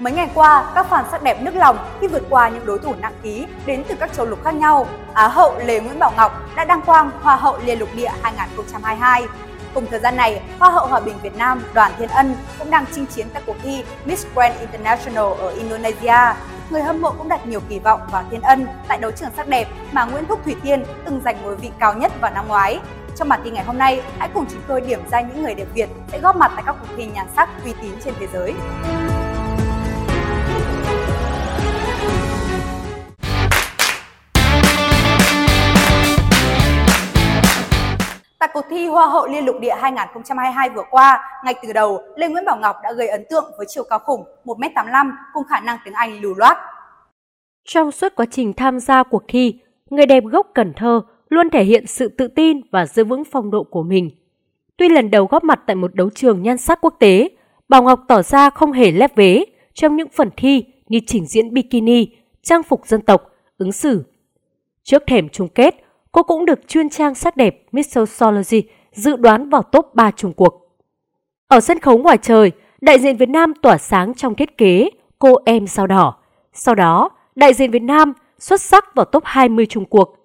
Mấy ngày qua, các fan sắc đẹp nước lòng khi vượt qua những đối thủ nặng ký đến từ các châu lục khác nhau. Á hậu Lê Nguyễn Bảo Ngọc đã đăng quang Hoa hậu Liên lục địa 2022. Cùng thời gian này, Hoa hậu Hòa bình Việt Nam Đoàn Thiên Ân cũng đang chinh chiến tại cuộc thi Miss Grand International ở Indonesia. Người hâm mộ cũng đặt nhiều kỳ vọng vào Thiên Ân tại đấu trường sắc đẹp mà Nguyễn Thúc Thủy Tiên từng giành ngôi vị cao nhất vào năm ngoái. Trong bản tin ngày hôm nay, hãy cùng chúng tôi điểm ra những người đẹp Việt sẽ góp mặt tại các cuộc thi nhan sắc uy tín trên thế giới. Cuộc thi Hoa hậu Liên lục địa 2022 vừa qua, ngay từ đầu, Lê Nguyễn Bảo Ngọc đã gây ấn tượng với chiều cao khủng 1m85 cùng khả năng tiếng Anh lưu loát. Trong suốt quá trình tham gia cuộc thi, người đẹp gốc Cần Thơ luôn thể hiện sự tự tin và giữ vững phong độ của mình. Tuy lần đầu góp mặt tại một đấu trường nhan sắc quốc tế, Bảo Ngọc tỏ ra không hề lép vế trong những phần thi như trình diễn bikini, trang phục dân tộc, ứng xử. Trước thềm chung kết, cô cũng được chuyên trang sắc đẹp Miss Sociology dự đoán vào top 3 trung cuộc. Ở sân khấu ngoài trời, đại diện Việt Nam tỏa sáng trong thiết kế Cô em sao đỏ. Sau đó, đại diện Việt Nam xuất sắc vào top 20 trung cuộc.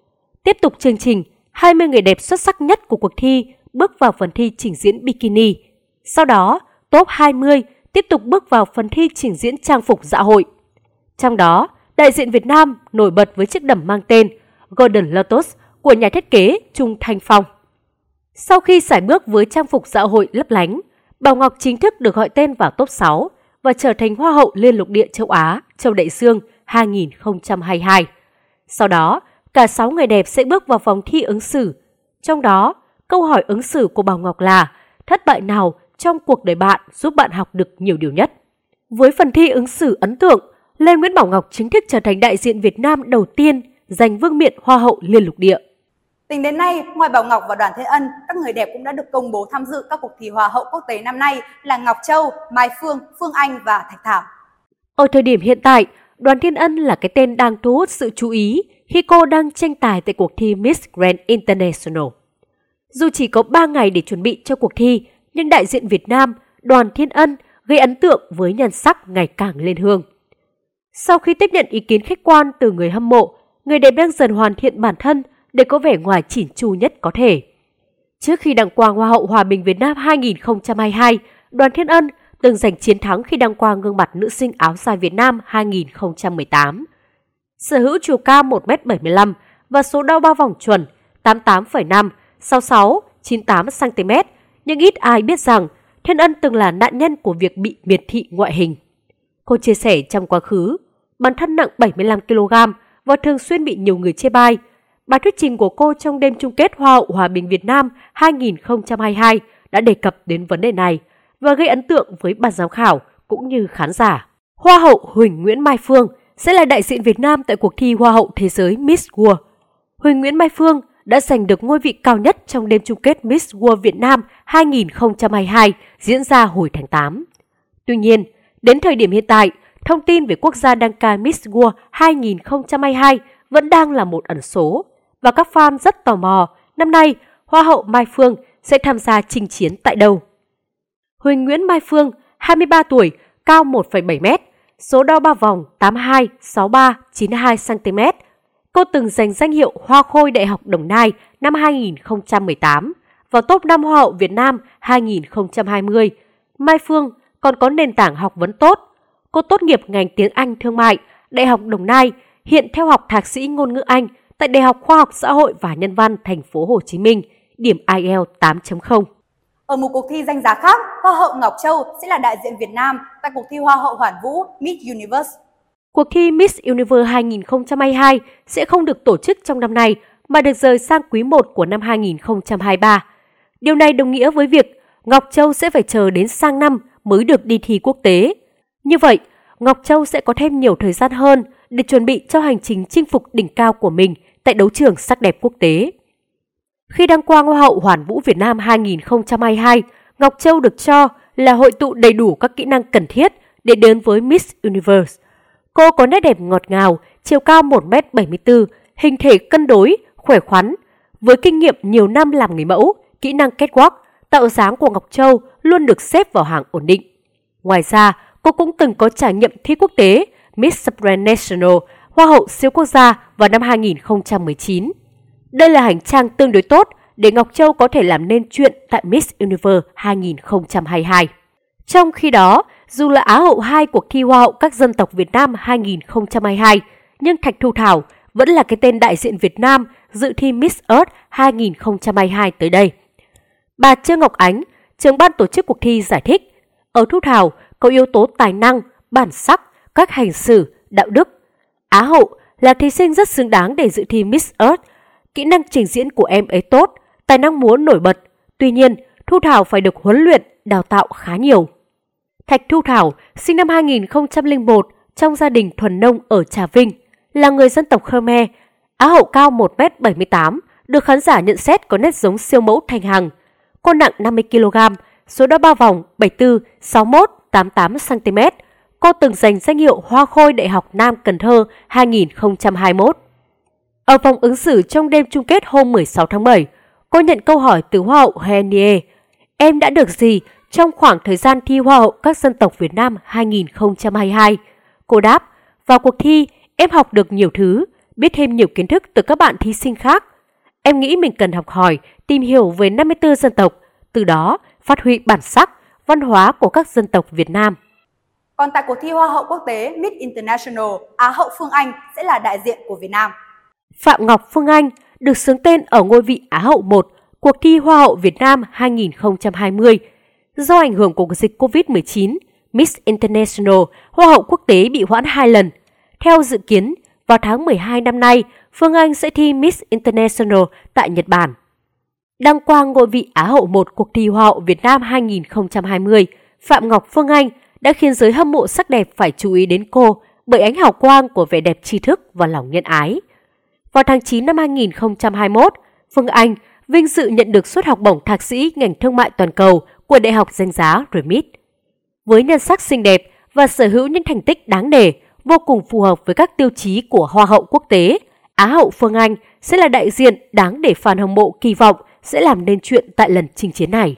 Tiếp tục chương trình, 20 người đẹp xuất sắc nhất của cuộc thi bước vào phần thi trình diễn bikini. Sau đó, top 20 tiếp tục bước vào phần thi trình diễn trang phục dạ hội. Trong đó, đại diện Việt Nam nổi bật với chiếc đầm mang tên Golden Lotus của nhà thiết kế Trung Thanh Phong. Sau khi giải bước với trang phục xã hội lấp lánh, Bảo Ngọc chính thức được gọi tên vào top 6 và trở thành Hoa hậu Liên lục địa châu Á, châu Đại Dương 2022. Sau đó, cả 6 người đẹp sẽ bước vào vòng thi ứng xử. Trong đó, câu hỏi ứng xử của Bảo Ngọc là thất bại nào trong cuộc đời bạn giúp bạn học được nhiều điều nhất? Với phần thi ứng xử ấn tượng, Lê Nguyễn Bảo Ngọc chính thức trở thành đại diện Việt Nam đầu tiên giành vương miện Hoa hậu Liên lục địa. Tính đến nay, ngoài Bảo Ngọc và Đoàn Thế Ân, các người đẹp cũng đã được công bố tham dự các cuộc thi Hoa hậu quốc tế năm nay là Ngọc Châu, Mai Phương, Phương Anh và Thạch Thảo. Ở thời điểm hiện tại, Đoàn Thiên Ân là cái tên đang thu hút sự chú ý khi cô đang tranh tài tại cuộc thi Miss Grand International. Dù chỉ có 3 ngày để chuẩn bị cho cuộc thi, nhưng đại diện Việt Nam, Đoàn Thiên Ân gây ấn tượng với nhan sắc ngày càng lên hương. Sau khi tiếp nhận ý kiến khách quan từ người hâm mộ, người đẹp đang dần hoàn thiện bản thân để có vẻ ngoài chỉn chu nhất có thể. Trước khi đăng quang Hoa hậu Hòa bình Việt Nam 2022, Đoàn Thiên Ân từng giành chiến thắng khi đăng quang gương mặt nữ sinh áo dài Việt Nam 2018. Sở hữu chiều cao 1m75 và số đo bao vòng chuẩn 88,5, 66, 98 cm, nhưng ít ai biết rằng Thiên Ân từng là nạn nhân của việc bị miệt thị ngoại hình. Cô chia sẻ trong quá khứ, bản thân nặng 75 kg và thường xuyên bị nhiều người chê bai. Bài thuyết trình của cô trong đêm chung kết Hoa hậu Hòa bình Việt Nam 2022 đã đề cập đến vấn đề này và gây ấn tượng với ban giám khảo cũng như khán giả. Hoa hậu Huỳnh Nguyễn Mai Phương sẽ là đại diện Việt Nam tại cuộc thi Hoa hậu Thế giới Miss World. Huỳnh Nguyễn Mai Phương đã giành được ngôi vị cao nhất trong đêm chung kết Miss World Việt Nam 2022 diễn ra hồi tháng 8. Tuy nhiên, đến thời điểm hiện tại, thông tin về quốc gia đăng cai Miss World 2022 vẫn đang là một ẩn số và các fan rất tò mò năm nay Hoa hậu Mai Phương sẽ tham gia chinh chiến tại đâu. Huỳnh Nguyễn Mai Phương, 23 tuổi, cao 1,7 m, số đo ba vòng 82, 63, 92 cm. Cô từng giành danh hiệu Hoa Khôi Đại học Đồng Nai năm 2018 vào top 5 Hoa hậu Việt Nam 2020. Mai Phương còn có nền tảng học vấn tốt. Cô tốt nghiệp ngành tiếng Anh thương mại, Đại học Đồng Nai, hiện theo học thạc sĩ ngôn ngữ Anh tại Đại học Khoa học Xã hội và Nhân văn thành phố Hồ Chí Minh, điểm IELTS 8.0. Ở một cuộc thi danh giá khác, Hoa hậu Ngọc Châu sẽ là đại diện Việt Nam tại cuộc thi Hoa hậu Hoàn Vũ Miss Universe. Cuộc thi Miss Universe 2022 sẽ không được tổ chức trong năm nay mà được rời sang quý 1 của năm 2023. Điều này đồng nghĩa với việc Ngọc Châu sẽ phải chờ đến sang năm mới được đi thi quốc tế. Như vậy, Ngọc Châu sẽ có thêm nhiều thời gian hơn để chuẩn bị cho hành trình chinh phục đỉnh cao của mình tại đấu trường sắc đẹp quốc tế. Khi đăng quang Hoa hậu Hoàn vũ Việt Nam 2022, Ngọc Châu được cho là hội tụ đầy đủ các kỹ năng cần thiết để đến với Miss Universe. Cô có nét đẹp ngọt ngào, chiều cao 1m74, hình thể cân đối, khỏe khoắn. Với kinh nghiệm nhiều năm làm người mẫu, kỹ năng catwalk, tạo dáng của Ngọc Châu luôn được xếp vào hàng ổn định. Ngoài ra, cô cũng từng có trải nghiệm thi quốc tế Miss Supranational, Hoa hậu siêu quốc gia vào năm 2019. Đây là hành trang tương đối tốt để Ngọc Châu có thể làm nên chuyện tại Miss Universe 2022. Trong khi đó, dù là Á hậu 2 cuộc thi Hoa hậu các dân tộc Việt Nam 2022, nhưng Thạch Thu Thảo vẫn là cái tên đại diện Việt Nam dự thi Miss Earth 2022 tới đây. Bà Trương Ngọc Ánh, trưởng ban tổ chức cuộc thi giải thích, ở Thu Thảo có yếu tố tài năng, bản sắc, cách hành xử, đạo đức. Á hậu là thí sinh rất xứng đáng để dự thi Miss Earth. Kỹ năng trình diễn của em ấy tốt, tài năng múa nổi bật. Tuy nhiên, Thu Thảo phải được huấn luyện, đào tạo khá nhiều. Thạch Thu Thảo, sinh năm 2001 trong gia đình thuần nông ở Trà Vinh, là người dân tộc Khmer, Á hậu cao 1m78, được khán giả nhận xét có nét giống siêu mẫu Thanh Hằng. Cô nặng 50kg, số đo bao vòng 74, 61, 88 cm. Cô từng giành danh hiệu Hoa Khôi Đại học Nam Cần Thơ 2021. Ở vòng ứng xử trong đêm chung kết hôm 16 tháng 7, cô nhận câu hỏi từ Hoa hậu Henie. Em đã được gì trong khoảng thời gian thi Hoa hậu các dân tộc Việt Nam 2022? Cô đáp, vào cuộc thi em học được nhiều thứ, biết thêm nhiều kiến thức từ các bạn thí sinh khác. Em nghĩ mình cần học hỏi, tìm hiểu về 54 dân tộc, từ đó phát huy bản sắc, văn hóa của các dân tộc Việt Nam. Còn tại cuộc thi Hoa hậu quốc tế Miss International, Á hậu Phương Anh sẽ là đại diện của Việt Nam. Phạm Ngọc Phương Anh được xướng tên ở ngôi vị Á hậu 1 cuộc thi Hoa hậu Việt Nam 2020. Do ảnh hưởng của dịch COVID-19, Miss International Hoa hậu quốc tế bị hoãn hai lần. Theo dự kiến, vào tháng 12 năm nay, Phương Anh sẽ thi Miss International tại Nhật Bản. Đăng quang ngôi vị Á hậu 1 cuộc thi Hoa hậu Việt Nam 2020, Phạm Ngọc Phương Anh đã khiến giới hâm mộ sắc đẹp phải chú ý đến cô bởi ánh hào quang của vẻ đẹp tri thức và lòng nhân ái. Vào tháng 9 năm 2021, Phương Anh vinh dự nhận được suất học bổng thạc sĩ ngành thương mại toàn cầu của Đại học danh giá REMIT. Với nhân sắc xinh đẹp và sở hữu những thành tích đáng nể, vô cùng phù hợp với các tiêu chí của Hoa hậu quốc tế, Á hậu Phương Anh sẽ là đại diện đáng để fan hâm mộ kỳ vọng sẽ làm nên chuyện tại lần chinh chiến này.